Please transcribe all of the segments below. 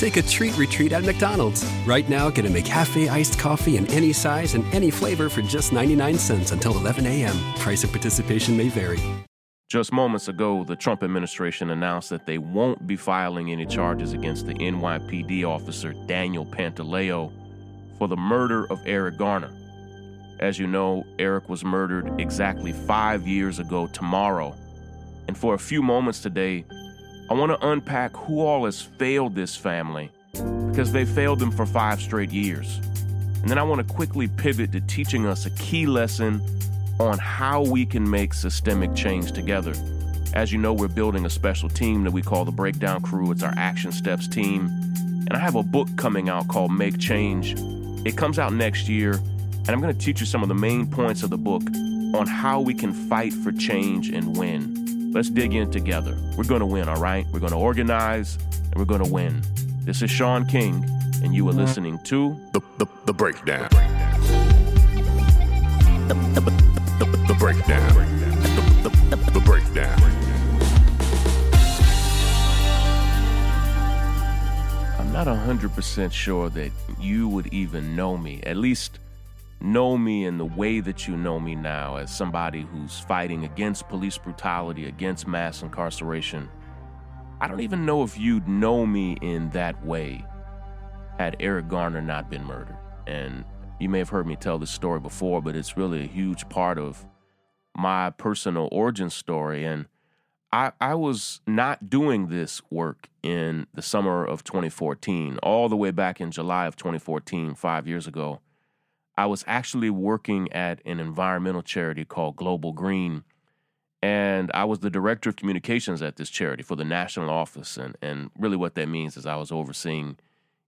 Take a treat retreat at McDonald's. Right now, get a McCafe iced coffee in any size and any flavor for just 99 cents until 11 a.m. Price of participation may vary. Just moments ago, the Trump administration announced that they won't be filing any charges against the NYPD officer Daniel Pantaleo for the murder of Eric Garner. As you know, Eric was murdered exactly five years ago tomorrow. And for a few moments today, I want to unpack who all has failed this family because they failed them for five straight years. And then I want to quickly pivot to teaching us a key lesson on how we can make systemic change together. As you know, we're building a special team that we call the Breakdown Crew. It's our Action Steps team. And I have a book coming out called Make Change. It comes out next year, and I'm going to teach you some of the main points of the book on how we can fight for change and win. Let's dig in together. We're going to win, all right? We're going to organize and we're going to win. This is Shaun King, and you are listening to The, the, the Breakdown. The, the, the, the Breakdown. The, the, the, the Breakdown. I'm not 100% sure that you would even know me, at least know me in the way that you know me now as somebody who's fighting against police brutality, against mass incarceration. I don't even know if you'd know me in that way had Eric Garner not been murdered. And you may have heard me tell this story before, but it's really a huge part of my personal origin story. And I, I was not doing this work in the summer of 2014, all the way back in July of 2014, five years ago. I was actually working at an environmental charity called Global Green. And I was the director of communications at this charity for the national office. And, and really, what that means is I was overseeing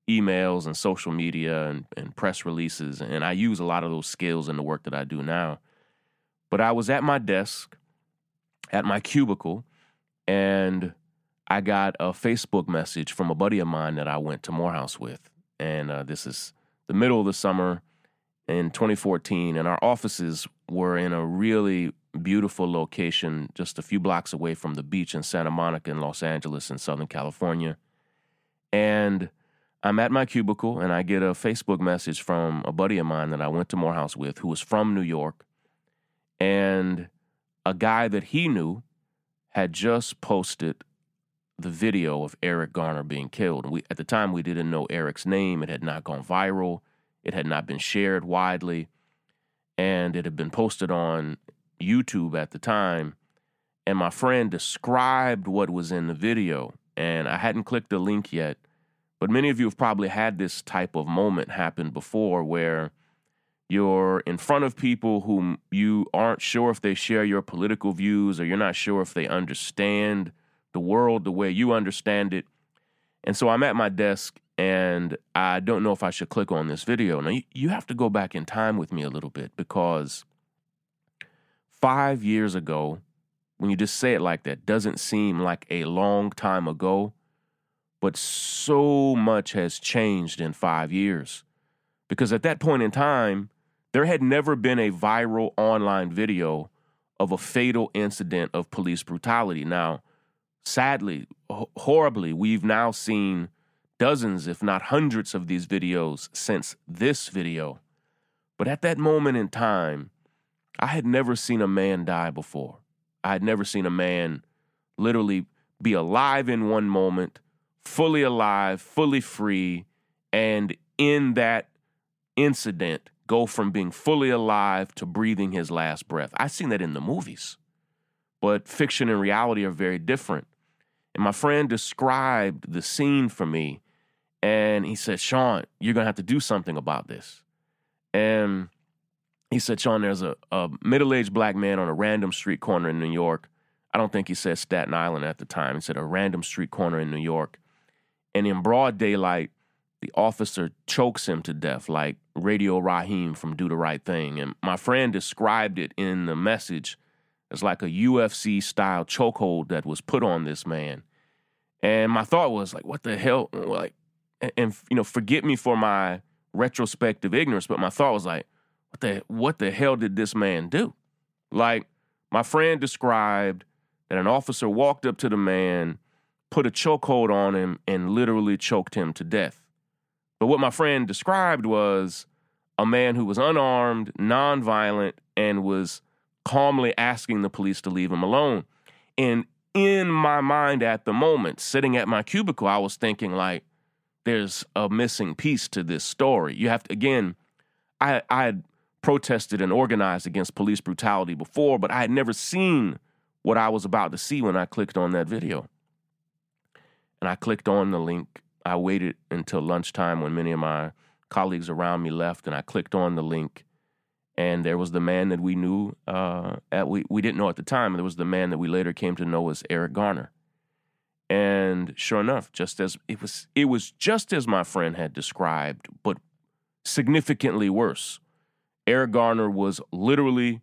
emails and social media and, and press releases. And I use a lot of those skills in the work that I do now. But I was at my desk, at my cubicle, and I got a Facebook message from a buddy of mine that I went to Morehouse with. And uh, this is the middle of the summer in 2014, and our offices were in a really beautiful location just a few blocks away from the beach in Santa Monica in Los Angeles in Southern California. And I'm at my cubicle and I get a Facebook message from a buddy of mine that I went to Morehouse with who was from New York. And a guy that he knew had just posted the video of Eric Garner being killed. We, at the time, we didn't know Eric's name, it had not gone viral. It had not been shared widely, and it had been posted on YouTube at the time. And my friend described what was in the video, and I hadn't clicked the link yet. But many of you have probably had this type of moment happen before where you're in front of people whom you aren't sure if they share your political views or you're not sure if they understand the world the way you understand it. And so I'm at my desk and I don't know if I should click on this video. Now, you have to go back in time with me a little bit because five years ago, when you just say it like that, doesn't seem like a long time ago, but so much has changed in five years. Because at that point in time, there had never been a viral online video of a fatal incident of police brutality. Now, sadly, horribly, we've now seen dozens, if not hundreds, of these videos since this video. But at that moment in time, I had never seen a man die before. I had never seen a man literally be alive in one moment, fully alive, fully free, and in that incident, go from being fully alive to breathing his last breath. I've seen that in the movies, but fiction and reality are very different. And my friend described the scene for me and he said, Shaun, you're going to have to do something about this. And he said, Shaun, there's a, a middle aged black man on a random street corner in New York. I don't think he said Staten Island at the time. He said a random street corner in New York. And in broad daylight, the officer chokes him to death, like Radio Raheem from Do the Right Thing. And my friend described it in the message as like a UFC style chokehold that was put on this man. And my thought was like, what the hell? Like, and, you know, forget me for my retrospective ignorance, but my thought was like, what the what the hell did this man do? Like, my friend described that an officer walked up to the man, put a chokehold on him, and literally choked him to death. But what my friend described was a man who was unarmed, nonviolent, and was calmly asking the police to leave him alone. And in my mind at the moment, sitting at my cubicle, I was thinking like, there's a missing piece to this story. You have to again, I I had protested and organized against police brutality before, but I had never seen what I was about to see when I clicked on that video. And I clicked on the link. I waited until lunchtime when many of my colleagues around me left, and I clicked on the link. And there was the man that we knew, uh, at, we, we didn't know at the time, there was the man that we later came to know as Eric Garner. And sure enough, just as it was, it was just as my friend had described, but significantly worse. Eric Garner was literally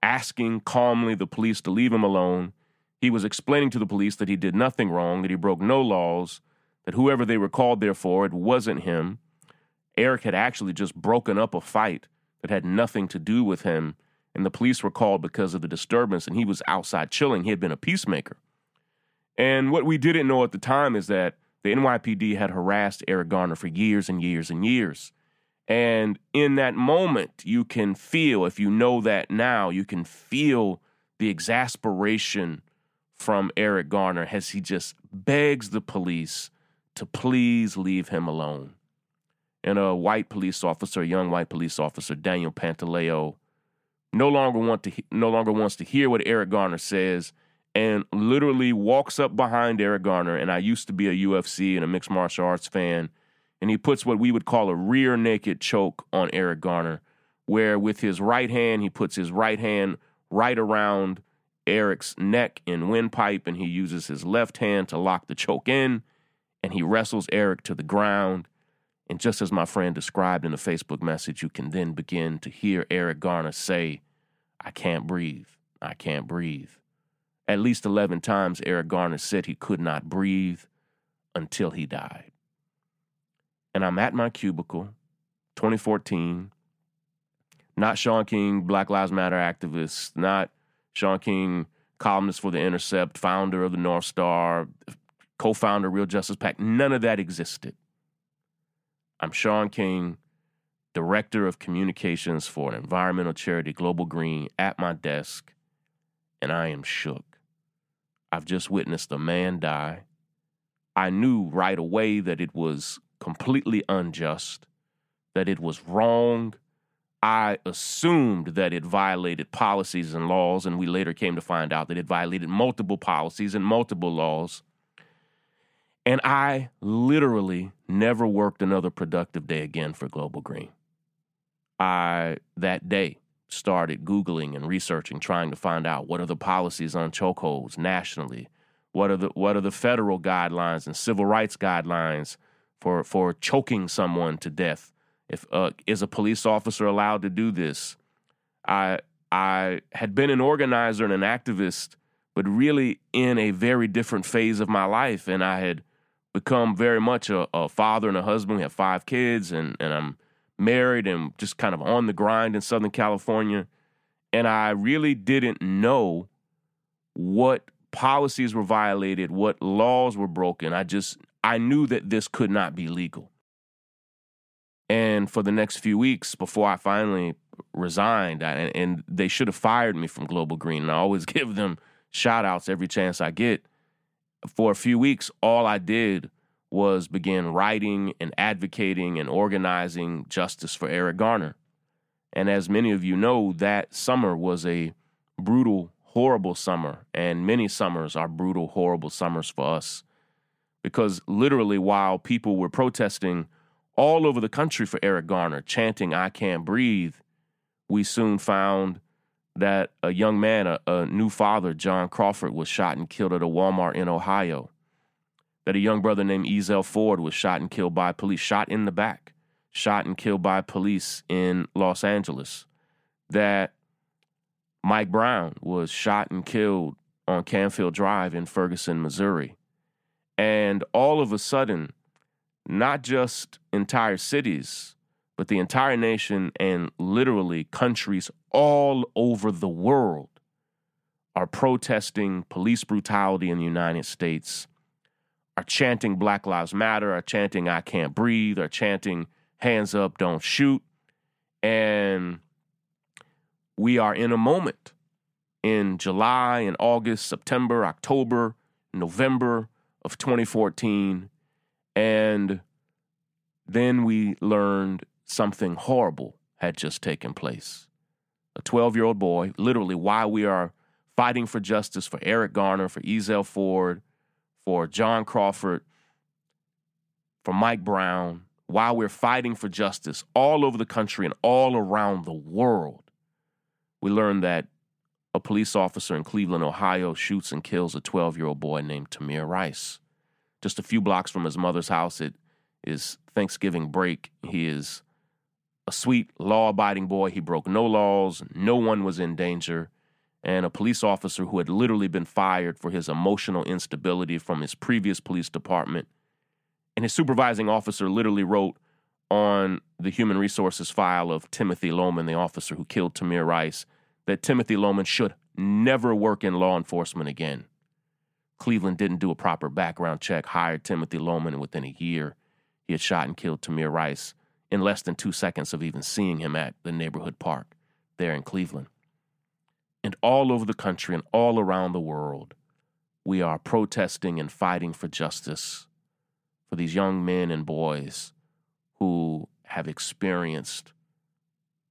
asking calmly the police to leave him alone. He was explaining to the police that he did nothing wrong, that he broke no laws, that whoever they were called there for, it wasn't him. Eric had actually just broken up a fight that had nothing to do with him, and the police were called because of the disturbance, and he was outside chilling. He had been a peacemaker. And what we didn't know at the time is that the NYPD had harassed Eric Garner for years and years and years. And in that moment, you can feel, if you know that now, you can feel the exasperation from Eric Garner as he just begs the police to please leave him alone. And a white police officer, a young white police officer, Daniel Pantaleo, no longer want to no longer wants to hear what Eric Garner says and literally walks up behind Eric Garner. And I used to be a UFC and a mixed martial arts fan and he puts what we would call a rear naked choke on Eric Garner, where with his right hand, he puts his right hand right around Eric's neck and windpipe, and he uses his left hand to lock the choke in, and he wrestles Eric to the ground. And just as my friend described in a Facebook message, you can then begin to hear Eric Garner say, I can't breathe. I can't breathe. At least 11 times, Eric Garner said he could not breathe until he died and I'm at my cubicle, 2014. Not Shaun King, Black Lives Matter activist, not Shaun King, columnist for The Intercept, founder of the North Star, co founder Real Justice PAC. None of that existed. I'm Shaun King, director of communications for an environmental charity, Global Green, at my desk, and I am shook. I've just witnessed a man die. I knew right away that it was completely unjust, that it was wrong. I assumed that it violated policies and laws, and we later came to find out that it violated multiple policies and multiple laws. And I literally never worked another productive day again for Global Green. I, that day, started Googling and researching, trying to find out what are the policies on chokeholds nationally, what are the, what are the federal guidelines and civil rights guidelines for for choking someone to death. If uh, is a police officer allowed to do this? I I had been an organizer and an activist, but really in a very different phase of my life, and I had become very much a, a father and a husband. We have five kids, and and I'm married and just kind of on the grind in Southern California. And I really didn't know what policies were violated, what laws were broken. I just I knew that this could not be legal. And for the next few weeks before I finally resigned, I, and they should have fired me from Global Green, and I always give them shout outs every chance I get. For a few weeks, all I did was begin writing and advocating and organizing justice for Eric Garner. And as many of you know, that summer was a brutal, horrible summer, and many summers are brutal, horrible summers for us because literally while people were protesting all over the country for Eric Garner, chanting, I can't breathe, we soon found that a young man, a, a, new father, John Crawford, was shot and killed at a Walmart in Ohio. That a young brother named Ezell Ford was shot and killed by police, shot in the back, shot and killed by police in Los Angeles. That Mike Brown was shot and killed on Canfield Drive in Ferguson, Missouri. And all of a sudden, not just entire cities, but the entire nation and literally countries all over the world are protesting police brutality in the United States, are chanting Black Lives Matter, are chanting I Can't Breathe, are chanting Hands Up, Don't Shoot. And we are in a moment in July and August, September, October, November of 2014. And then we learned something horrible had just taken place. A 12 year old boy, literally, while we are fighting for justice for Eric Garner, for Ezell Ford, for John Crawford, for Mike Brown, while we're fighting for justice all over the country and all around the world, we learned that a police officer in Cleveland, Ohio, shoots and kills a 12 year old boy named Tamir Rice. Just a few blocks from his mother's house, it is Thanksgiving break. He is a sweet, law abiding boy. He broke no laws, no one was in danger. And a police officer who had literally been fired for his emotional instability from his previous police department. And his supervising officer literally wrote on the human resources file of Timothy Loehmann, the officer who killed Tamir Rice, that Timothy Loehmann should never work in law enforcement again. Cleveland didn't do a proper background check, hired Timothy Loehmann, and within a year, he had shot and killed Tamir Rice in less than two seconds of even seeing him at the neighborhood park there in Cleveland. And all over the country and all around the world, we are protesting and fighting for justice for these young men and boys who have experienced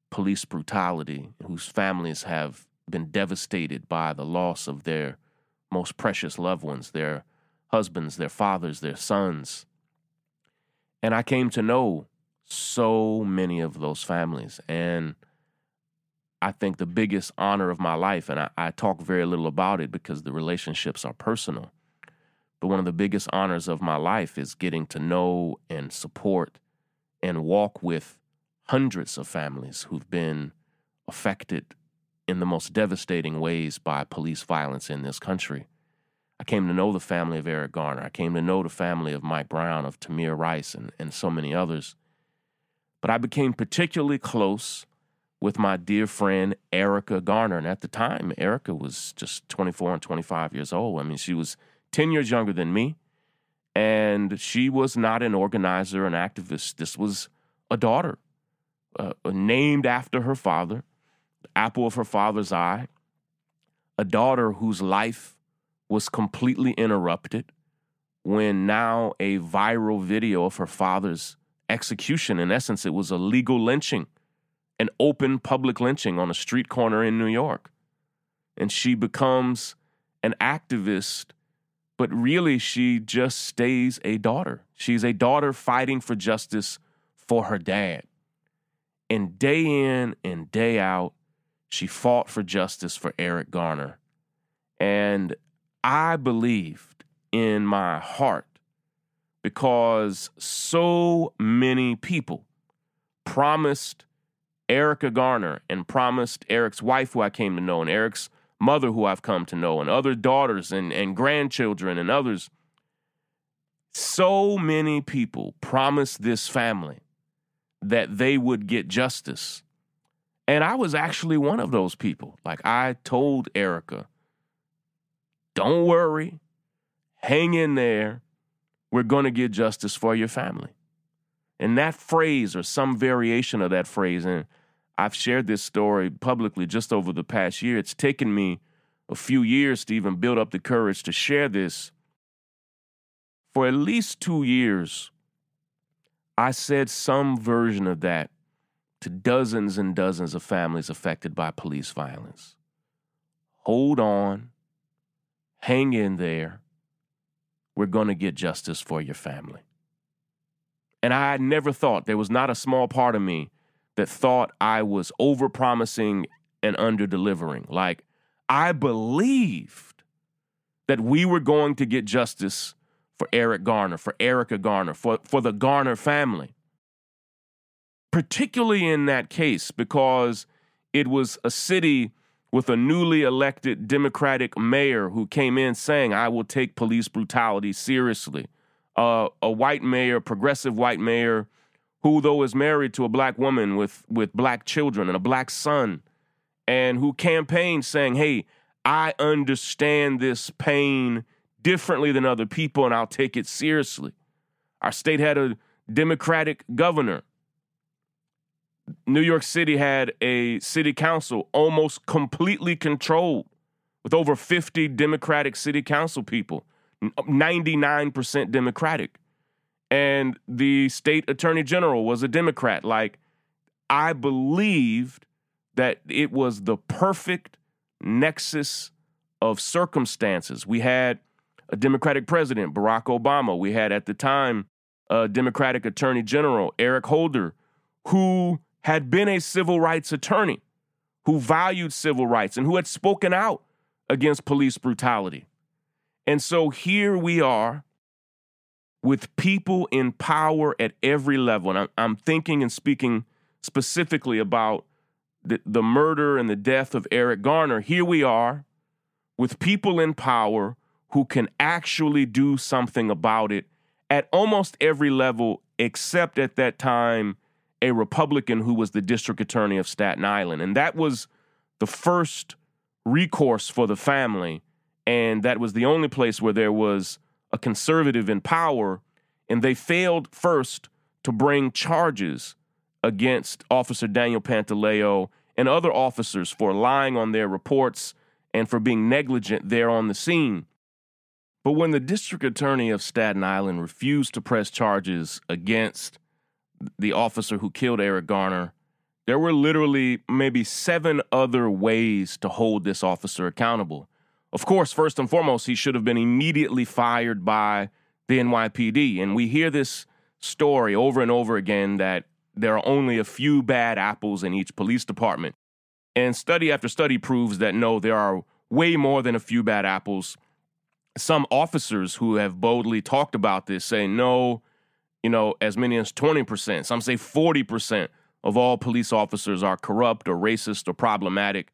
police brutality, whose families have been devastated by the loss of their most precious loved ones, their husbands, their fathers, their sons. And I came to know so many of those families. And I think the biggest honor of my life, and I, I, talk very little about it because the relationships are personal, but one of the biggest honors of my life is getting to know and support and walk with hundreds of families who've been affected in the most devastating ways by police violence in this country. I came to know the family of Eric Garner. I came to know the family of Mike Brown, of Tamir Rice, and, and so many others. But I became particularly close with my dear friend Erica Garner. And at the time, Erica was just 24 and 25 years old. I mean, she was 10 years younger than me. And she was not an organizer, an activist. This was a daughter uh, named after her father, the apple of her father's eye, a daughter whose life was completely interrupted when now a viral video of her father's execution, in essence, it was a legal lynching, an open public lynching on a street corner in New York. And she becomes an activist, but really she just stays a daughter. She's a daughter fighting for justice for her dad. And day in and day out, she fought for justice for Eric Garner. And I believed in my heart because so many people promised Erica Garner and promised Eric's wife, who I came to know, and Eric's mother, who I've come to know, and other daughters and, and grandchildren and others. So many people promised this family that they would get justice. And I was actually one of those people. Like I told Erica, don't worry, hang in there. We're going to get justice for your family. And that phrase, or some variation of that phrase, and I've shared this story publicly just over the past year. It's taken me a few years to even build up the courage to share this. For at least two years, I said some version of that to dozens and dozens of families affected by police violence. Hold on, hang in there. We're going to get justice for your family. And I had never thought, there was not a small part of me that thought I was over promising and under delivering. Like, I believed that we were going to get justice for Eric Garner, for Erica Garner, for, for the Garner family. Particularly in that case, because it was a city with a newly elected Democratic mayor who came in saying, I will take police brutality seriously. Uh, a white mayor, progressive white mayor, who, though, is married to a black woman with, with black children and a black son, and who campaigned saying, Hey, I understand this pain differently than other people, and I'll take it seriously. Our state had a Democratic governor. New York City had a city council almost completely controlled with over 50 Democratic city council people, 99% Democratic. And the state attorney general was a Democrat. Like, I believed that it was the perfect nexus of circumstances. We had a Democratic president, Barack Obama. We had at the time a Democratic Attorney General, Eric Holder, who had been a civil rights attorney, who valued civil rights and who had spoken out against police brutality. And so here we are with people in power at every level. And I'm, I'm thinking and speaking specifically about the, the murder and the death of Eric Garner. Here we are with people in power who can actually do something about it at almost every level, except at that time, a Republican who was the district attorney of Staten Island. And that was the first recourse for the family. And that was the only place where there was a conservative in power. And they failed first to bring charges against Officer Daniel Pantaleo and other officers for lying on their reports and for being negligent there on the scene. But when the district attorney of Staten Island refused to press charges against the officer who killed Eric Garner, there were literally maybe seven other ways to hold this officer accountable. Of course, first and foremost, he should have been immediately fired by the NYPD. And we hear this story over and over again that there are only a few bad apples in each police department. And study after study proves that no, there are way more than a few bad apples some officers who have boldly talked about this say no, you know, as many as 20%, some say 40% of all police officers are corrupt or racist or problematic.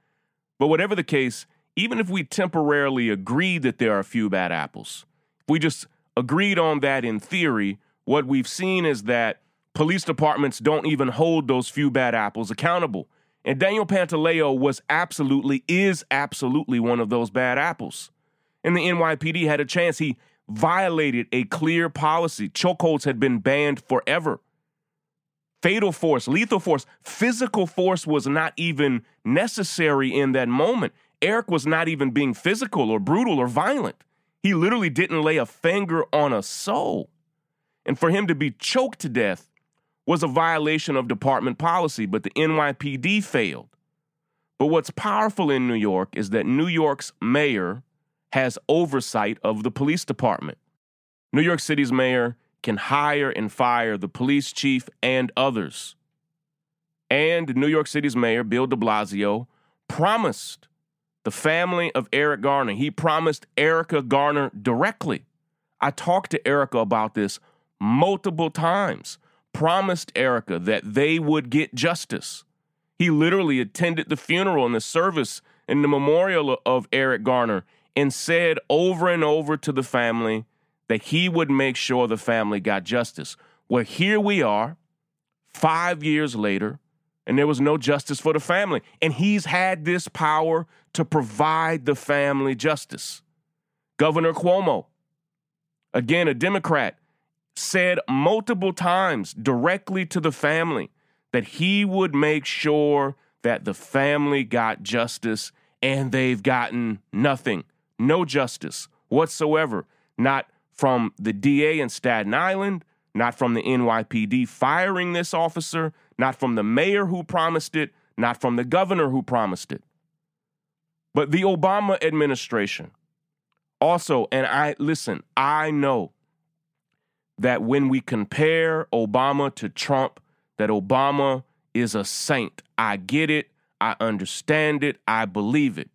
But whatever the case, even if we temporarily agree that there are a few bad apples, if we just agreed on that in theory, what we've seen is that police departments don't even hold those few bad apples accountable. And Daniel Pantaleo was absolutely, is absolutely one of those bad apples and the NYPD had a chance. He violated a clear policy. Chokeholds had been banned forever. Fatal force, lethal force, physical force was not even necessary in that moment. Eric was not even being physical or brutal or violent. He literally didn't lay a finger on a soul. And for him to be choked to death was a violation of department policy, but the NYPD failed. But what's powerful in New York is that New York's mayor has oversight of the police department. New York City's mayor can hire and fire the police chief and others. And New York City's mayor, Bill de Blasio, promised the family of Eric Garner, he promised Erica Garner directly. I talked to Erica about this multiple times, promised Erica that they would get justice. He literally attended the funeral and the service and the memorial of Eric Garner and said over and over to the family that he would make sure the family got justice. Well, here we are, five years later, and there was no justice for the family. And he's had this power to provide the family justice. Governor Cuomo, again, a Democrat, said multiple times directly to the family that he would make sure that the family got justice, and they've gotten nothing no justice whatsoever, not from the DA in Staten Island, not from the NYPD firing this officer, not from the mayor who promised it, not from the governor who promised it. But the Obama administration also, and I listen, I know that when we compare Obama to Trump, that Obama is a saint. I get it. I understand it. I believe it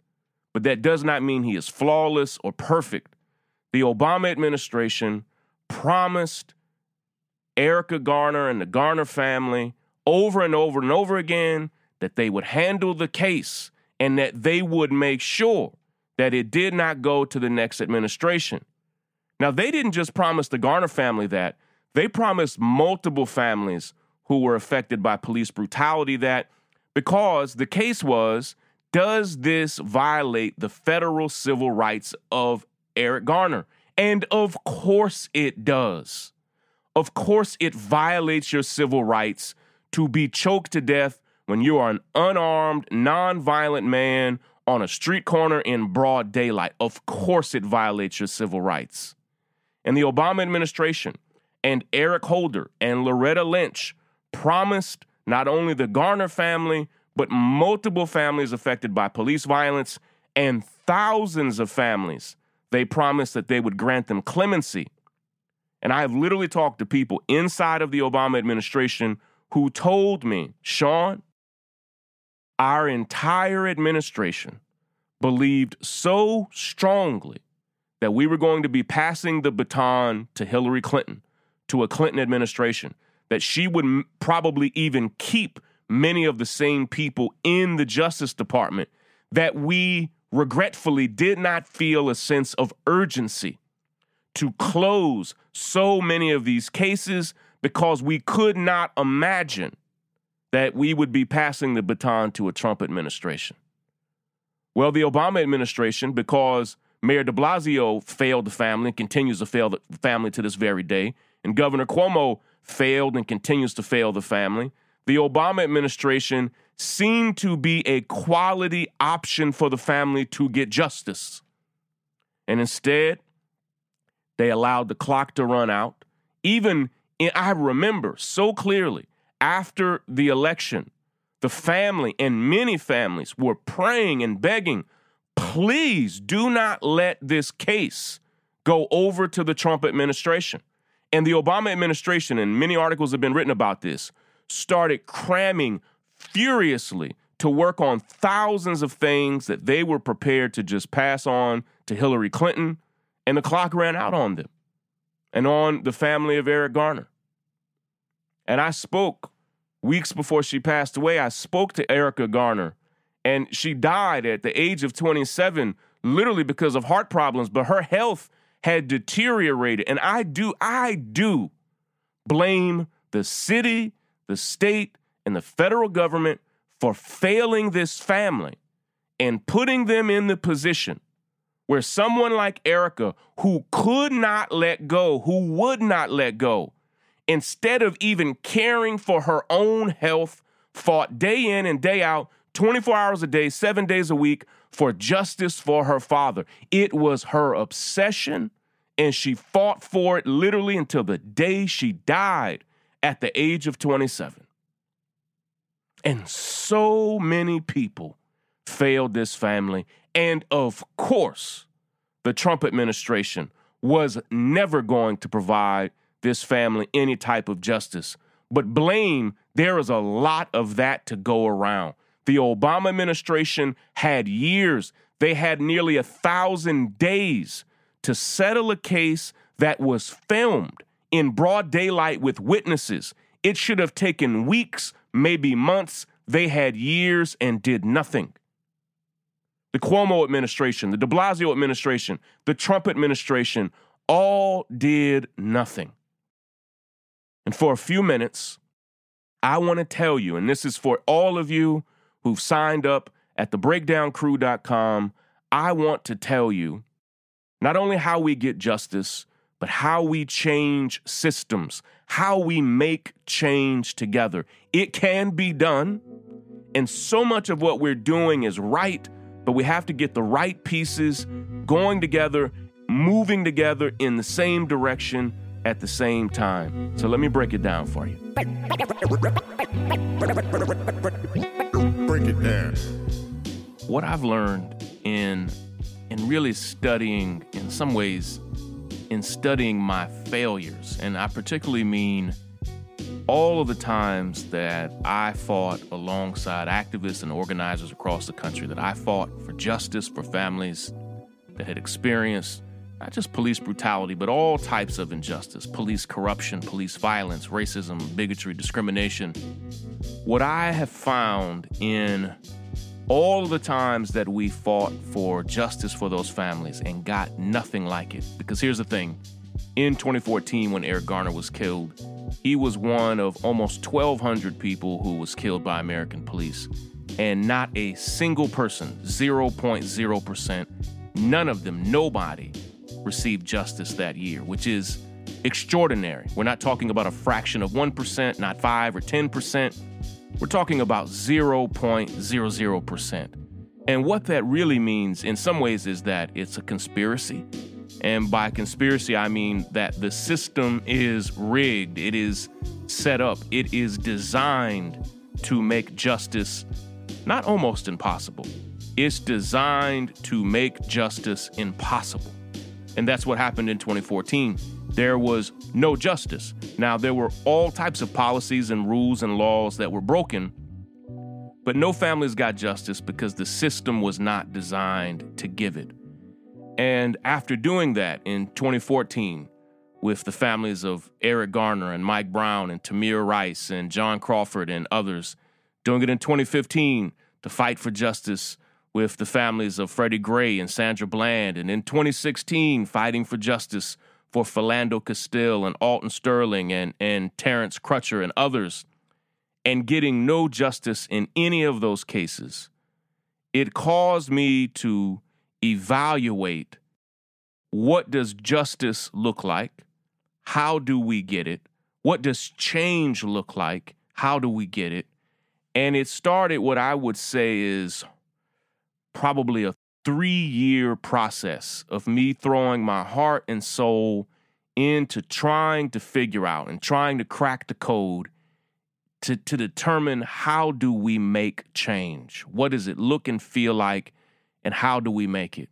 but that does not mean he is flawless or perfect. The Obama administration promised Erica Garner and the Garner family over and over and over again that they would handle the case and that they would make sure that it did not go to the next administration. Now, they didn't just promise the Garner family that, they promised multiple families who were affected by police brutality that because the case was does this violate the federal civil rights of Eric Garner? And of course it does. Of course it violates your civil rights to be choked to death when you are an unarmed, nonviolent man on a street corner in broad daylight. Of course it violates your civil rights. And the Obama administration and Eric Holder and Loretta Lynch promised not only the Garner family, but multiple families affected by police violence and thousands of families. They promised that they would grant them clemency. And I have literally talked to people inside of the Obama administration who told me, Shaun, our entire administration believed so strongly that we were going to be passing the baton to Hillary Clinton, to a Clinton administration, that she would m- probably even keep many of the same people in the Justice Department, that we regretfully did not feel a sense of urgency to close so many of these cases because we could not imagine that we would be passing the baton to a Trump administration. Well, the Obama administration, because Mayor de Blasio failed the family and continues to fail the family to this very day, and Governor Cuomo failed and continues to fail the family, the Obama administration seemed to be a quality option for the family to get justice. And instead, they allowed the clock to run out. Even in, I remember so clearly after the election, the family and many families were praying and begging, please do not let this case go over to the Trump administration. And the Obama administration, and many articles have been written about this, started cramming furiously to work on thousands of things that they were prepared to just pass on to Hillary Clinton, and the clock ran out on them and on the family of Eric Garner. And I spoke weeks before she passed away, I spoke to Erica Garner, and she died at the age of 27, literally because of heart problems, but her health had deteriorated. And I do, I do blame the city the state, and the federal government for failing this family and putting them in the position where someone like Erica, who could not let go, who would not let go, instead of even caring for her own health, fought day in and day out, 24 hours a day, seven days a week, for justice for her father. It was her obsession, and she fought for it literally until the day she died at the age of 27. And so many people failed this family. And of course, the Trump administration was never going to provide this family any type of justice. But blame, there is a lot of that to go around. The Obama administration had years, they had nearly a thousand days to settle a case that was filmed in broad daylight with witnesses. It should have taken weeks, maybe months. They had years and did nothing. The Cuomo administration, the de Blasio administration, the Trump administration all did nothing. And for a few minutes, I want to tell you, and this is for all of you who've signed up at thebreakdowncrew.com, I want to tell you not only how we get justice, but how we change systems, how we make change together. It can be done, and so much of what we're doing is right, but we have to get the right pieces going together, moving together in the same direction at the same time. So let me break it down for you. Break it down. What I've learned in in really studying in some ways in studying my failures, and I particularly mean all of the times that I fought alongside activists and organizers across the country, that I fought for justice for families that had experienced not just police brutality, but all types of injustice police corruption, police violence, racism, bigotry, discrimination. What I have found in all of the times that we fought for justice for those families and got nothing like it. Because here's the thing in 2014, when Eric Garner was killed, he was one of almost 1,200 people who was killed by American police. And not a single person, 0.0%, none of them, nobody received justice that year, which is extraordinary. We're not talking about a fraction of 1%, not 5 or 10%. We're talking about 0.00%. And what that really means in some ways is that it's a conspiracy. And by conspiracy, I mean that the system is rigged, it is set up, it is designed to make justice not almost impossible, it's designed to make justice impossible. And that's what happened in 2014 there was no justice. Now, there were all types of policies and rules and laws that were broken, but no families got justice because the system was not designed to give it. And after doing that in 2014, with the families of Eric Garner and Mike Brown and Tamir Rice and John Crawford and others, doing it in 2015 to fight for justice with the families of Freddie Gray and Sandra Bland, and in 2016, fighting for justice for Philando Castile and Alton Sterling and, and Terrence Crutcher and others, and getting no justice in any of those cases, it caused me to evaluate what does justice look like? How do we get it? What does change look like? How do we get it? And it started what I would say is probably a three year process of me throwing my heart and soul into trying to figure out and trying to crack the code to, to determine how do we make change? What does it look and feel like? And how do we make it?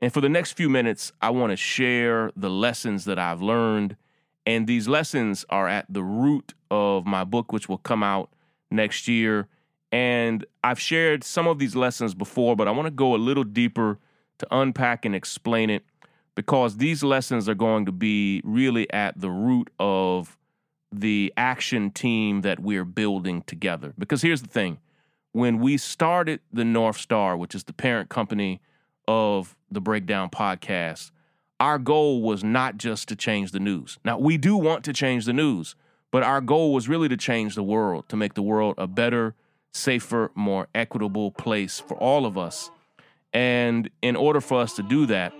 And for the next few minutes, I want to share the lessons that I've learned. And these lessons are at the root of my book, which will come out next year. And I've shared some of these lessons before, but I want to go a little deeper to unpack and explain it because these lessons are going to be really at the root of the action team that we're building together. Because here's the thing when we started the North Star, which is the parent company of the Breakdown podcast, our goal was not just to change the news. Now, we do want to change the news, but our goal was really to change the world, to make the world a better, safer, more equitable place for all of us. And in order for us to do that,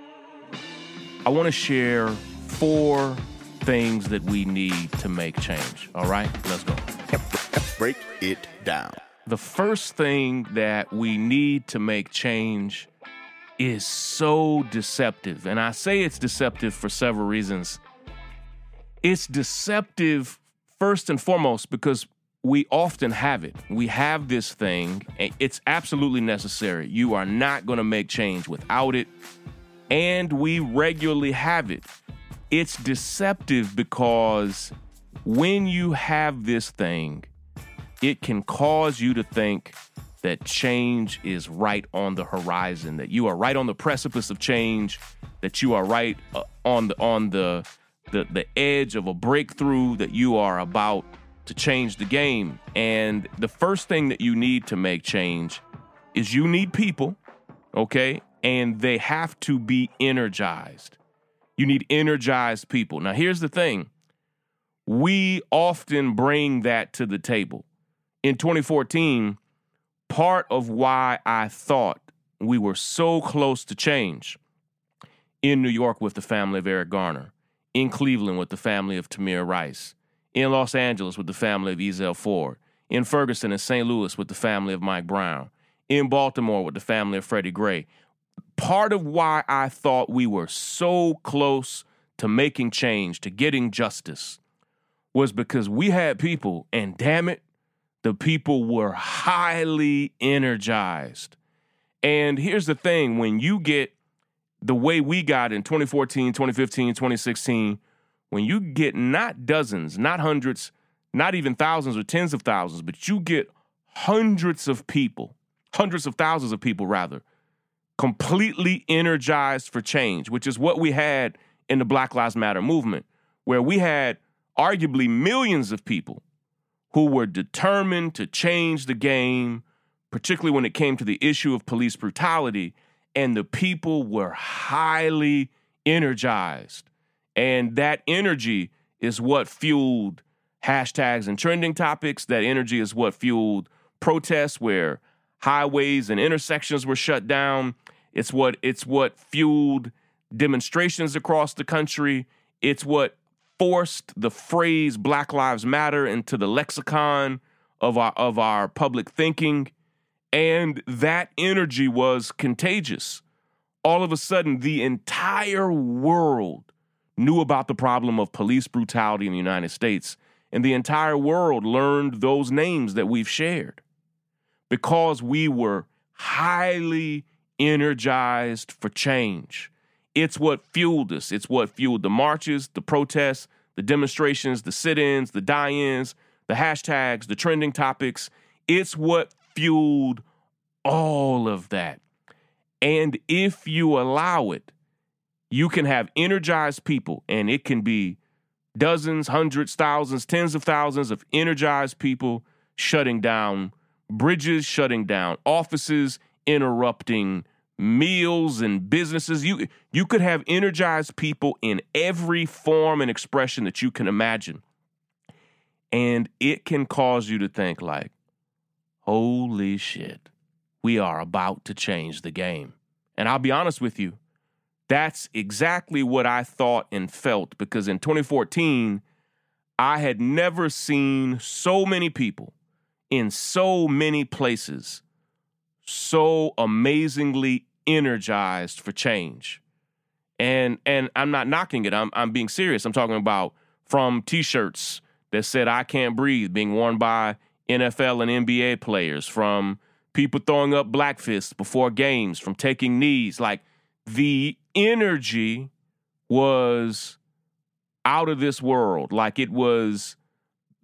I want to share four things that we need to make change. All right, let's go. Break it down. The first thing that we need to make change is so deceptive. And I say it's deceptive for several reasons. It's deceptive first and foremost because we often have it. We have this thing, and it's absolutely necessary. You are not going to make change without it, and we regularly have it. It's deceptive because when you have this thing, it can cause you to think that change is right on the horizon, that you are right on the precipice of change, that you are right uh, on the on the the, the edge of a breakthrough, that you are about to change the game. And the first thing that you need to make change is you need people, okay? And they have to be energized. You need energized people. Now, here's the thing we often bring that to the table. In 2014, part of why I thought we were so close to change in New York with the family of Eric Garner, in Cleveland with the family of Tamir Rice, in Los Angeles with the family of Ezell Ford, in Ferguson and St. Louis with the family of Mike Brown, in Baltimore with the family of Freddie Gray. Part of why I thought we were so close to making change, to getting justice, was because we had people, and damn it, the people were highly energized. And here's the thing when you get the way we got in 2014, 2015, 2016, when you get not dozens, not hundreds, not even thousands or tens of thousands, but you get hundreds of people, hundreds of thousands of people rather, completely energized for change, which is what we had in the Black Lives Matter movement, where we had arguably millions of people who were determined to change the game, particularly when it came to the issue of police brutality, and the people were highly energized. And that energy is what fueled hashtags and trending topics. That energy is what fueled protests where highways and intersections were shut down. It's what it's what fueled demonstrations across the country. It's what forced the phrase Black Lives Matter into the lexicon of our of our public thinking. And that energy was contagious. All of a sudden, the entire world knew about the problem of police brutality in the United States, and the entire world learned those names that we've shared because we were highly energized for change. It's what fueled us. It's what fueled the marches, the protests, the demonstrations, the sit ins, the die ins, the hashtags, the trending topics. It's what fueled all of that. And if you allow it, you can have energized people, and it can be dozens, hundreds, thousands, tens of thousands of energized people shutting down bridges, shutting down offices, interrupting meals and businesses. You you could have energized people in every form and expression that you can imagine. And it can cause you to think like, holy shit, we are about to change the game. And I'll be honest with you, that's exactly what I thought and felt because in 2014, I had never seen so many people in so many places so amazingly energized for change. And and I'm not knocking it. I'm I'm being serious. I'm talking about from t-shirts that said I can't breathe being worn by NFL and NBA players, from people throwing up black fists before games, from taking knees. Like the energy was out of this world. Like it was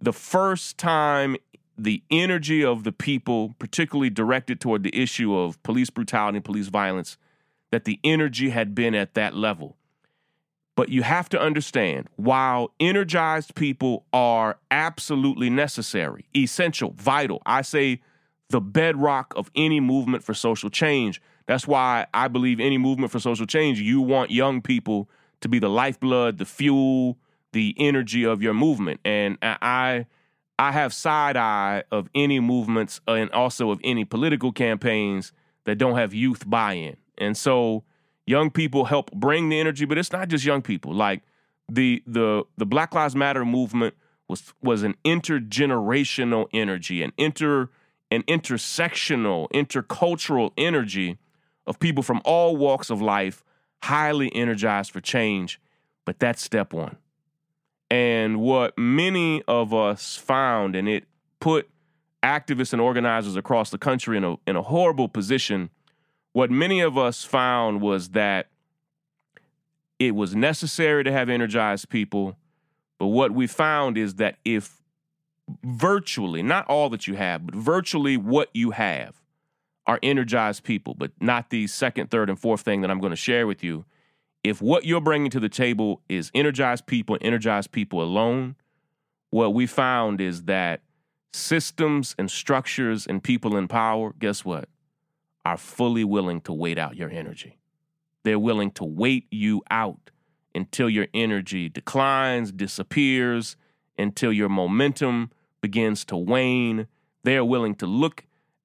the first time the energy of the people, particularly directed toward the issue of police brutality and police violence, that the energy had been at that level. But you have to understand while energized people are absolutely necessary, essential, vital, I say the bedrock of any movement for social change. That's why I believe any movement for social change, you want young people to be the lifeblood, the fuel, the energy of your movement. And I I have side eye of any movements and also of any political campaigns that don't have youth buy in. And so young people help bring the energy, but it's not just young people. Like the the the Black Lives Matter movement was was an intergenerational energy, an inter an intersectional, intercultural energy of people from all walks of life, highly energized for change. But that's step one. And what many of us found, and it put activists and organizers across the country in a, in a horrible position, what many of us found was that it was necessary to have energized people. But what we found is that if virtually, not all that you have, but virtually what you have are energized people, but not the second, third, and fourth thing that I'm going to share with you, if what you're bringing to the table is energized people, energized people alone, what we found is that systems and structures and people in power, guess what? Are fully willing to wait out your energy. They're willing to wait you out until your energy declines, disappears, until your momentum begins to wane. They're willing to look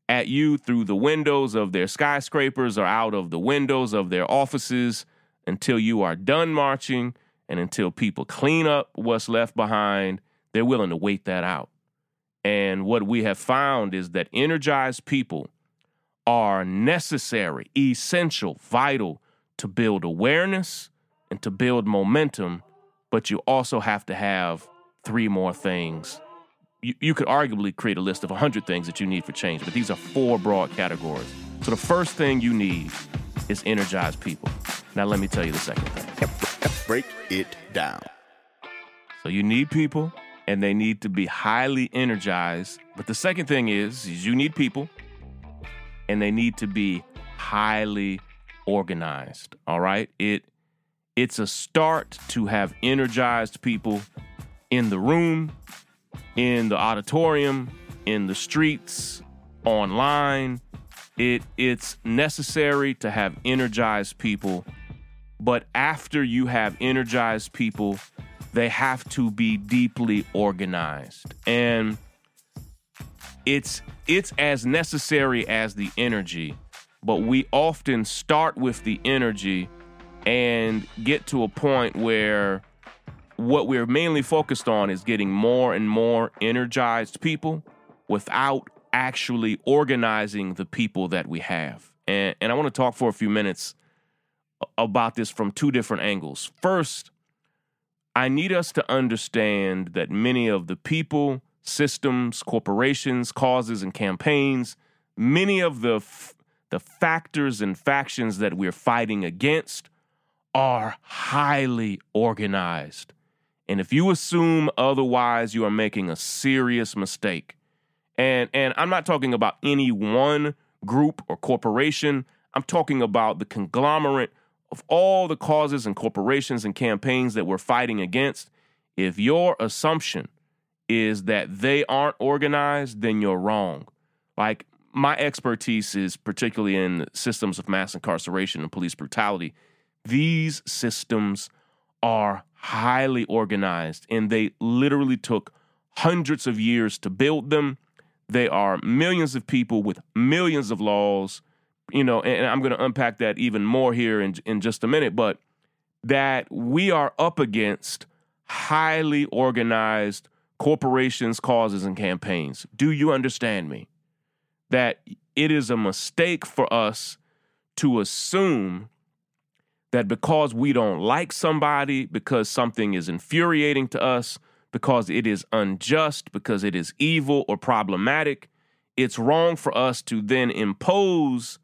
at you through the windows of their skyscrapers or out of the windows of their offices until you are done marching and until people clean up what's left behind, they're willing to wait that out. And what we have found is that energized people are necessary, essential, vital to build awareness and to build momentum, but you also have to have three more things. You, you could arguably create a list of 100 things that you need for change, but these are four broad categories. So the first thing you need is energized people. Now, let me tell you the second thing. Break it down. So, you need people, and they need to be highly energized. But the second thing is, is you need people, and they need to be highly organized. All right, it it's a start to have energized people in the room, in the auditorium, in the streets, online. It it's necessary to have energized people, but after you have energized people, they have to be deeply organized. And it's it's as necessary as the energy, but we often start with the energy and get to a point where what we're mainly focused on is getting more and more energized people without actually organizing the people that we have. And, and I want to talk for a few minutes about this from two different angles. First, I need us to understand that many of the people, systems, corporations, causes, and campaigns, many of the, f- the factors and factions that we're fighting against are highly organized. And if you assume otherwise, you are making a serious mistake. And and I'm not talking about any one group or corporation. I'm talking about the conglomerate of all the causes and corporations and campaigns that we're fighting against. If your assumption is that they aren't organized, then you're wrong. Like my expertise is particularly in systems of mass incarceration and police brutality. These systems are highly organized and they literally took hundreds of years to build them they are millions of people with millions of laws, you know, and, I'm going to unpack that even more here in, in just a minute, but that we are up against highly organized corporations, causes, and campaigns. Do you understand me? That it is a mistake for us to assume that because we don't like somebody, because something is infuriating to us, because it is unjust, because it is evil or problematic. It's wrong for us to then impose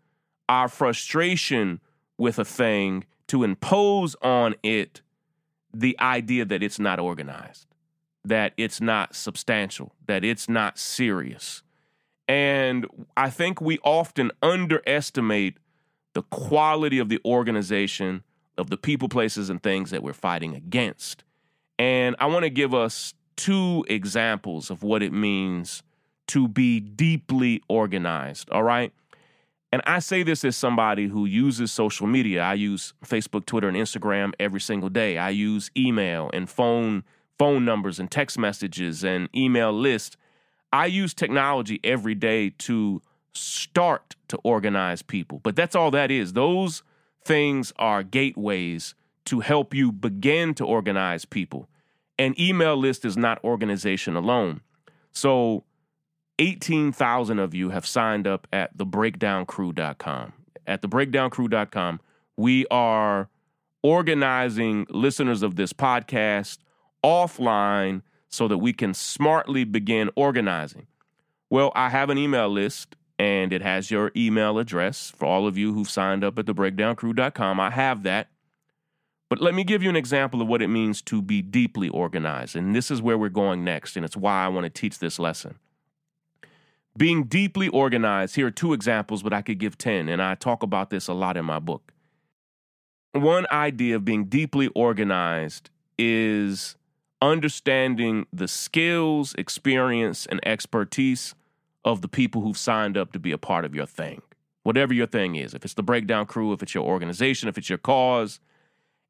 our frustration with a thing, to impose on it the idea that it's not organized, that it's not substantial, that it's not serious. And I think we often underestimate the quality of the organization, of the people, places, and things that we're fighting against. And I want to give us two examples of what it means to be deeply organized, all right? And I say this as somebody who uses social media. I use Facebook, Twitter, and Instagram every single day. I use email and phone phone numbers and text messages and email lists. I use technology every day to start to organize people. But that's all that is. Those things are gateways to help you begin to organize people. An email list is not organization alone. So 18,000 of you have signed up at thebreakdowncrew.com. At thebreakdowncrew.com, we are organizing listeners of this podcast offline so that we can smartly begin organizing. Well, I have an email list and it has your email address for all of you who've signed up at thebreakdowncrew.com. I have that. But let me give you an example of what it means to be deeply organized. And this is where we're going next, and it's why I want to teach this lesson. Being deeply organized, here are two examples, but I could give 10, and I talk about this a lot in my book. One idea of being deeply organized is understanding the skills, experience, and expertise of the people who've signed up to be a part of your thing. Whatever your thing is, if it's the breakdown crew, if it's your organization, if it's your cause,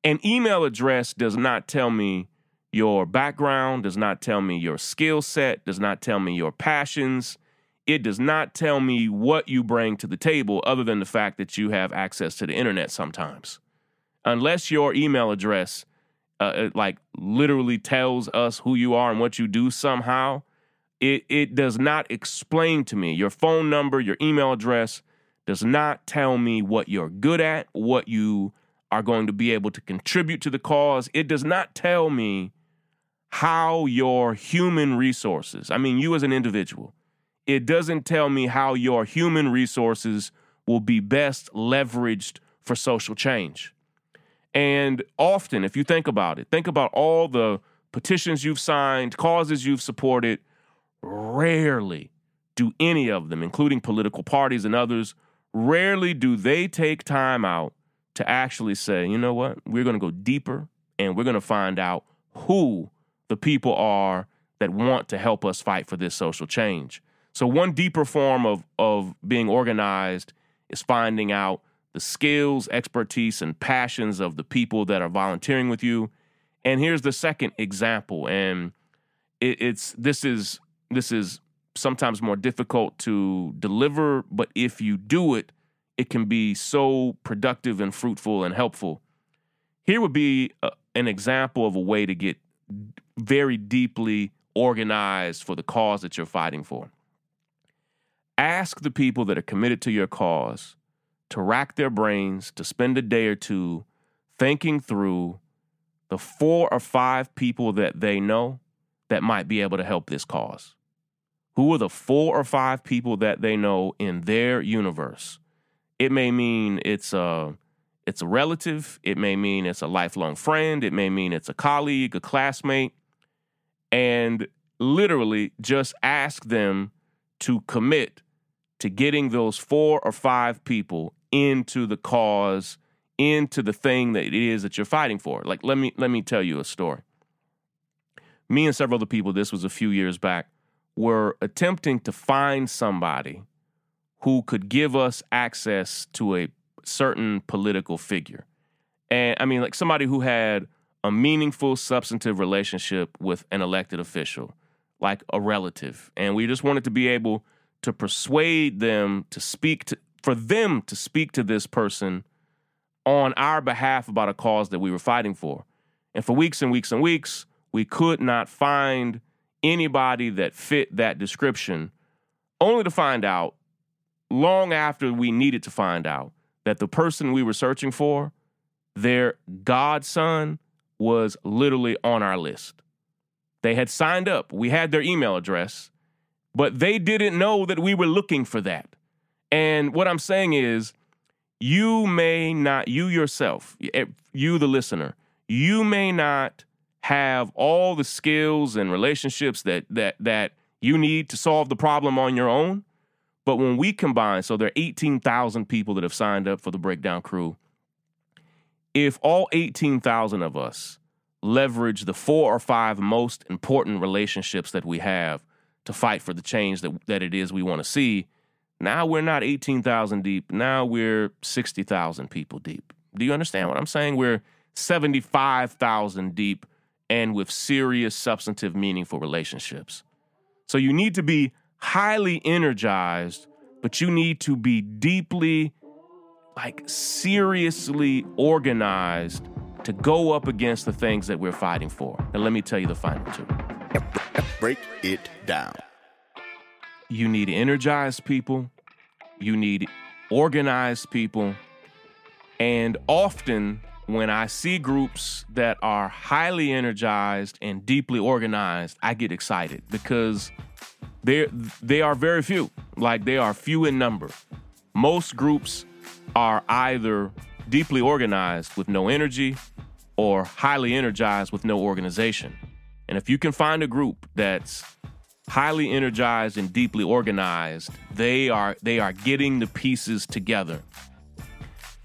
an email address does not tell me your background, does not tell me your skill set, does not tell me your passions. It does not tell me what you bring to the table other than the fact that you have access to the internet sometimes. Unless your email address uh, like literally tells us who you are and what you do somehow, it, it does not explain to me your phone number, your email address does not tell me what you're good at, what you are going to be able to contribute to the cause. It does not tell me how your human resources, I mean, you as an individual, it doesn't tell me how your human resources will be best leveraged for social change. And often, if you think about it, think about all the petitions you've signed, causes you've supported. Rarely do any of them, including political parties and others, rarely do they take time out to actually say, you know what, we're going to go deeper and we're going to find out who the people are that want to help us fight for this social change. So, one deeper form of, of being organized is finding out the skills, expertise, and passions of the people that are volunteering with you. And here's the second example, and it, it's this is this is sometimes more difficult to deliver, but if you do it, it can be so productive and fruitful and helpful. Here would be a, an example of a way to get very deeply organized for the cause that you're fighting for. Ask the people that are committed to your cause to rack their brains, to spend a day or two thinking through the four or five people that they know that might be able to help this cause. Who are the four or five people that they know in their universe? It may mean it's a it's a relative, it may mean it's a lifelong friend, it may mean it's a colleague, a classmate, and literally just ask them to commit to getting those four or five people into the cause, into the thing that it is that you're fighting for. Like let me let me tell you a story. Me and several other people, this was a few years back, were attempting to find somebody who could give us access to a certain political figure. And I mean like somebody who had a meaningful substantive relationship with an elected official, like a relative. And we just wanted to be able to persuade them to speak to for them to speak to this person on our behalf about a cause that we were fighting for. And for weeks and weeks and weeks, we could not find anybody that fit that description, only to find out long after we needed to find out that the person we were searching for, their godson, was literally on our list. They had signed up, we had their email address, but they didn't know that we were looking for that. And what I'm saying is, you may not, you yourself, eh, you the listener, you may not have all the skills and relationships that that that you need to solve the problem on your own. But when we combine, so there are 18,000 people that have signed up for the breakdown crew. If all 18,000 of us leverage the four or five most important relationships that we have to fight for the change that, that it is we want to see, now we're not 18,000 deep. Now we're 60,000 people deep. Do you understand what I'm saying? We're 75,000 deep and with serious, substantive, meaningful relationships. So you need to be highly energized, but you need to be deeply, like seriously organized to go up against the things that we're fighting for. And let me tell you the final two. Break it down you need energized people, you need organized people, and often when I see groups that are highly energized and deeply organized, I get excited because they they are very few. Like they are few in number. Most groups are either deeply organized with no energy or highly energized with no organization. And if you can find a group that's highly energized and deeply organized. They are they are getting the pieces together.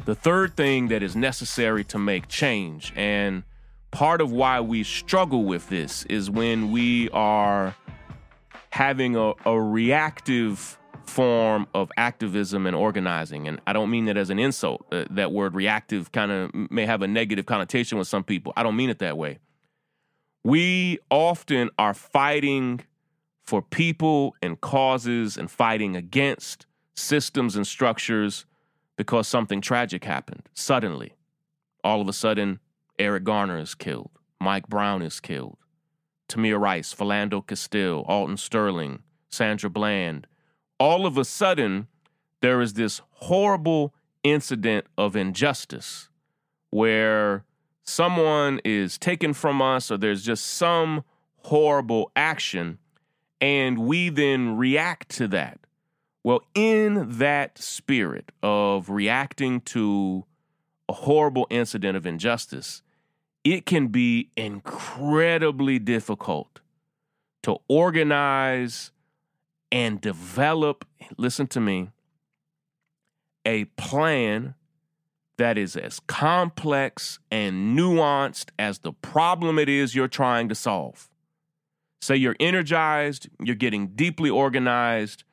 The third thing that is necessary to make change and part of why we struggle with this is when we are having a, a reactive form of activism and organizing. And I don't mean that as an insult. Uh, that word reactive kind of may have a negative connotation with some people. I don't mean it that way. We often are fighting for people and causes and fighting against systems and structures because something tragic happened suddenly. All of a sudden, Eric Garner is killed, Mike Brown is killed, Tamir Rice, Philando Castile, Alton Sterling, Sandra Bland. All of a sudden, there is this horrible incident of injustice where someone is taken from us or there's just some horrible action and we then react to that. Well, in that spirit of reacting to a horrible incident of injustice, it can be incredibly difficult to organize and develop, listen to me, a plan that is as complex and nuanced as the problem it is you're trying to solve. Say you're energized, you're getting deeply organized,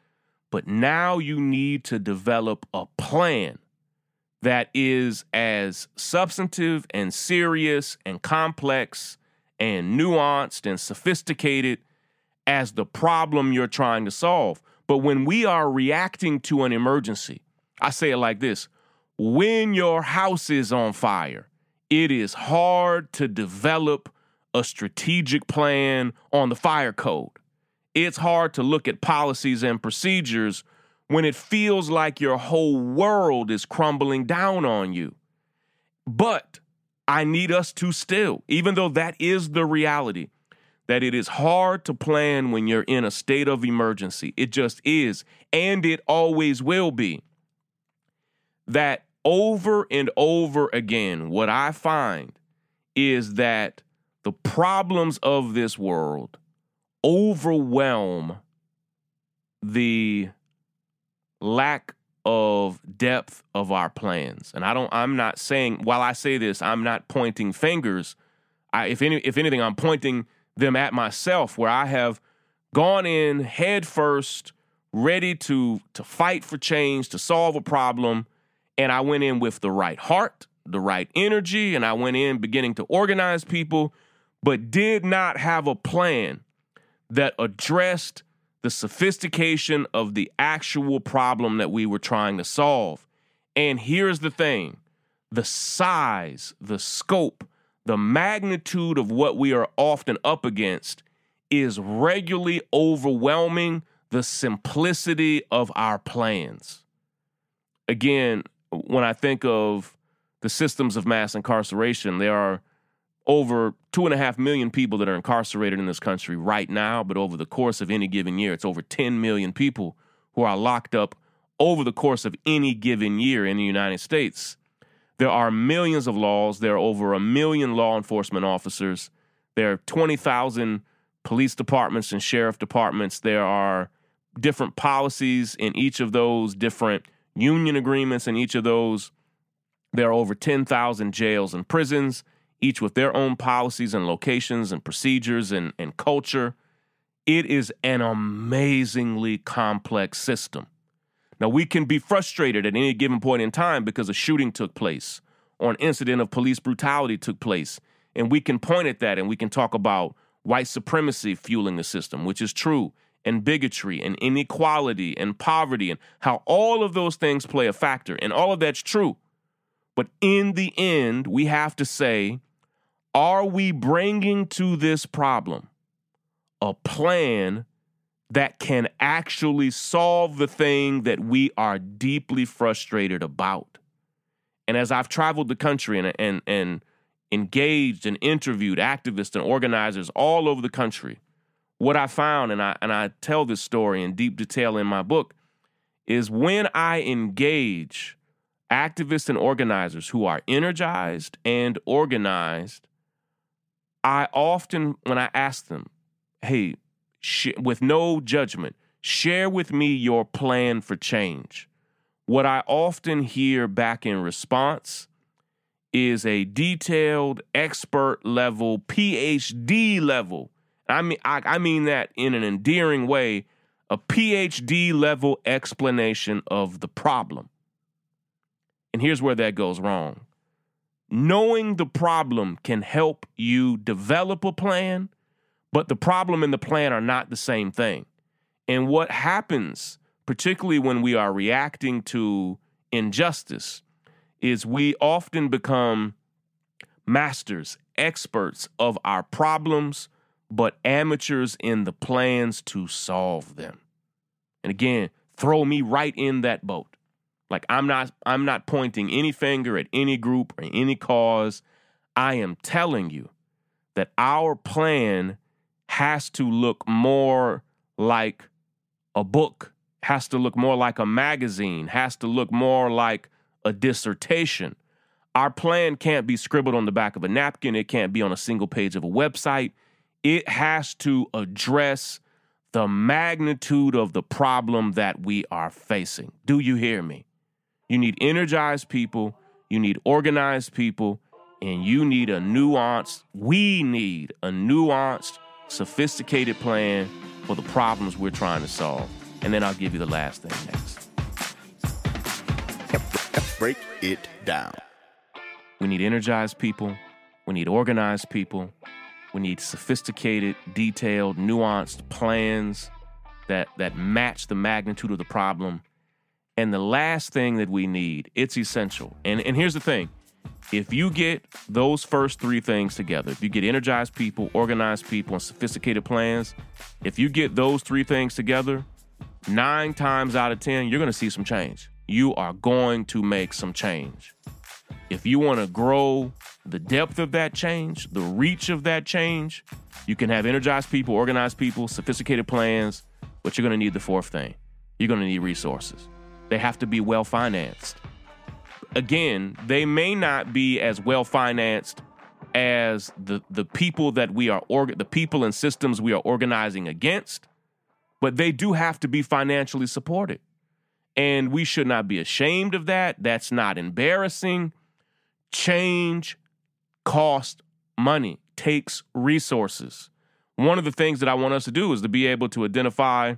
but now you need to develop a plan that is as substantive and serious and complex and nuanced and sophisticated as the problem you're trying to solve. But when we are reacting to an emergency, I say it like this when your house is on fire, it is hard to develop a strategic plan on the fire code. It's hard to look at policies and procedures when it feels like your whole world is crumbling down on you. But I need us to still, even though that is the reality, that it is hard to plan when you're in a state of emergency. It just is, and it always will be. That over and over again, what I find is that the problems of this world overwhelm the lack of depth of our plans. And I don't I'm not saying while I say this, I'm not pointing fingers. I if any if anything, I'm pointing them at myself where I have gone in head first, ready to to fight for change, to solve a problem, and I went in with the right heart, the right energy, and I went in beginning to organize people, but did not have a plan that addressed the sophistication of the actual problem that we were trying to solve. And here's the thing the size, the scope, the magnitude of what we are often up against is regularly overwhelming the simplicity of our plans. Again, when I think of the systems of mass incarceration, there are over two and a half million people that are incarcerated in this country right now, but over the course of any given year, it's over 10 million people who are locked up over the course of any given year in the United States. There are millions of laws. There are over a million law enforcement officers. There are 20,000 police departments and sheriff departments. There are different policies in each of those, different union agreements in each of those. There are over 10,000 jails and prisons each with their own policies and locations and procedures and, and culture. It is an amazingly complex system. Now, we can be frustrated at any given point in time because a shooting took place or an incident of police brutality took place. And we can point at that and we can talk about white supremacy fueling the system, which is true, and bigotry and inequality and poverty and how all of those things play a factor. And all of that's true. But in the end, we have to say are we bringing to this problem a plan that can actually solve the thing that we are deeply frustrated about? And as I've traveled the country and, and, and engaged and interviewed activists and organizers all over the country, what I found, and I, and I tell this story in deep detail in my book, is when I engage activists and organizers who are energized and organized, I often, when I ask them, hey, sh- with no judgment, share with me your plan for change. What I often hear back in response is a detailed, expert level, PhD level. I mean, I, I mean that in an endearing way, a PhD level explanation of the problem. And here's where that goes wrong knowing the problem can help you develop a plan, but the problem and the plan are not the same thing. And what happens, particularly when we are reacting to injustice, is we often become masters, experts of our problems, but amateurs in the plans to solve them. And again, throw me right in that boat. Like I'm not I'm not pointing any finger at any group or any cause. I am telling you that our plan has to look more like a book, has to look more like a magazine, has to look more like a dissertation. Our plan can't be scribbled on the back of a napkin, it can't be on a single page of a website. It has to address the magnitude of the problem that we are facing. Do you hear me? You need energized people, you need organized people, and you need a nuanced, we need a nuanced, sophisticated plan for the problems we're trying to solve. And then I'll give you the last thing next. Break it down. We need energized people. We need organized people. We need sophisticated, detailed, nuanced plans that, that match the magnitude of the problem. And the last thing that we need, it's essential. And, and here's the thing if you get those first three things together, if you get energized people, organized people, and sophisticated plans, if you get those three things together, nine times out of 10, you're going to see some change. You are going to make some change. If you want to grow the depth of that change, the reach of that change, you can have energized people, organized people, sophisticated plans, but you're going to need the fourth thing. You're going to need resources. They have to be well financed. Again, they may not be as well financed as the the people that we are the people and systems we are organizing against, but they do have to be financially supported. And we should not be ashamed of that. That's not embarrassing. Change costs money, takes resources. One of the things that I want us to do is to be able to identify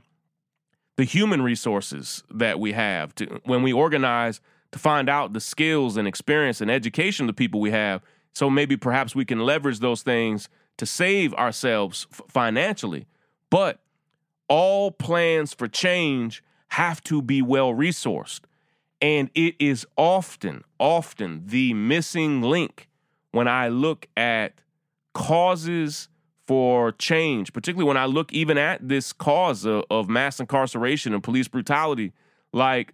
the human resources that we have to when we organize to find out the skills and experience and education of the people we have so maybe perhaps we can leverage those things to save ourselves financially. But all plans for change have to be well resourced. And it is often often the missing link when i look at causes for change, particularly when I look even at this cause of, of, mass incarceration and police brutality, like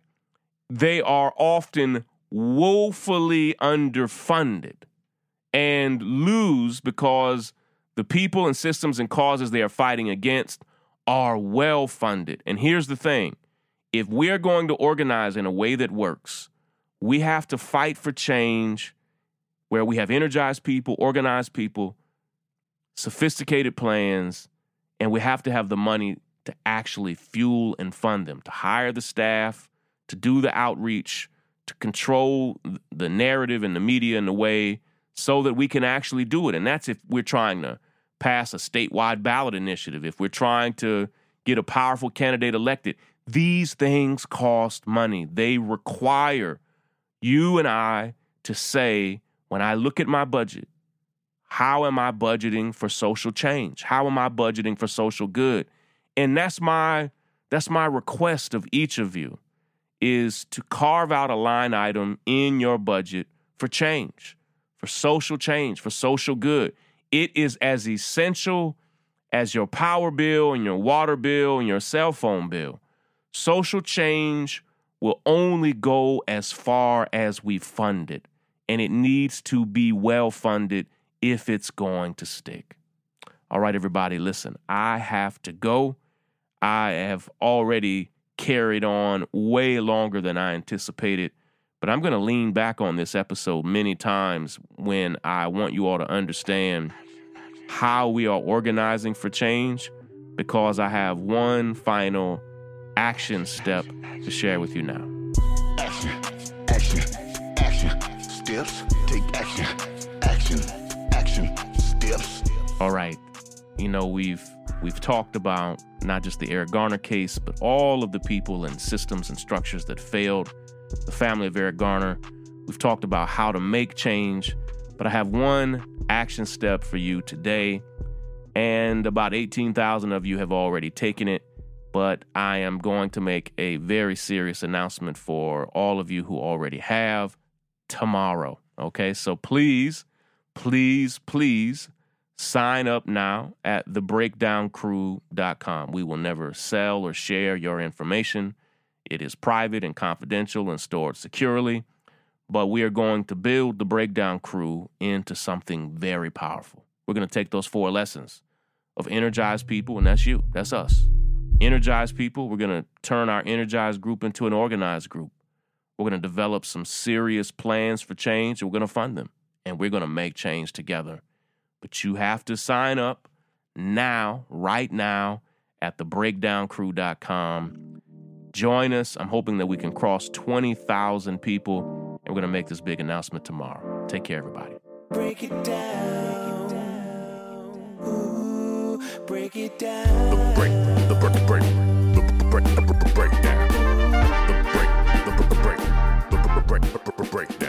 they are often woefully underfunded and lose because the people and systems and causes they are fighting against are well funded. And here's the thing if we're going to organize in a way that works, we have to fight for change where we have energized people, organized people sophisticated plans, and we have to have the money to actually fuel and fund them, to hire the staff, to do the outreach, to control the narrative and the media in a way so that we can actually do it. And that's if we're trying to pass a statewide ballot initiative, if we're trying to get a powerful candidate elected. These things cost money. They require you and I to say, when I look at my budget, how am I budgeting for social change? How am I budgeting for social good? And that's my that's my request of each of you is to carve out a line item in your budget for change, for social change, for social good. It is as essential as your power bill and your water bill and your cell phone bill. Social change will only go as far as we fund it, and it needs to be well funded if it's going to stick. All right, everybody, listen, I have to go. I have already carried on way longer than I anticipated, but I'm going to lean back on this episode many times when I want you all to understand how we are organizing for change because I have one final action step to share with you now. Action, action, action. Steps, take action. All right. You know, we've we've talked about not just the Eric Garner case, but all of the people and systems and structures that failed the family of Eric Garner. We've talked about how to make change, but I have one action step for you today. And about 18,000 of you have already taken it, but I am going to make a very serious announcement for all of you who already have tomorrow. Okay, so please, please, please Sign up now at thebreakdowncrew.com. We will never sell or share your information. It is private and confidential and stored securely. But we are going to build the Breakdown Crew into something very powerful. We're going to take those four lessons of energized people, and that's you, that's us. Energized people, we're going to turn our energized group into an organized group. We're going to develop some serious plans for change, and we're going to fund them. And we're going to make change together but you have to sign up now, right now, at thebreakdowncrew.com. Join us. I'm hoping that we can cross 20,000 people, and we're going to make this big announcement tomorrow. Take care, everybody. Break it down. Ooh, break break it down. The break, the break, the break, the break, the breakdown. The break, the break, the break, the break, the breakdown. The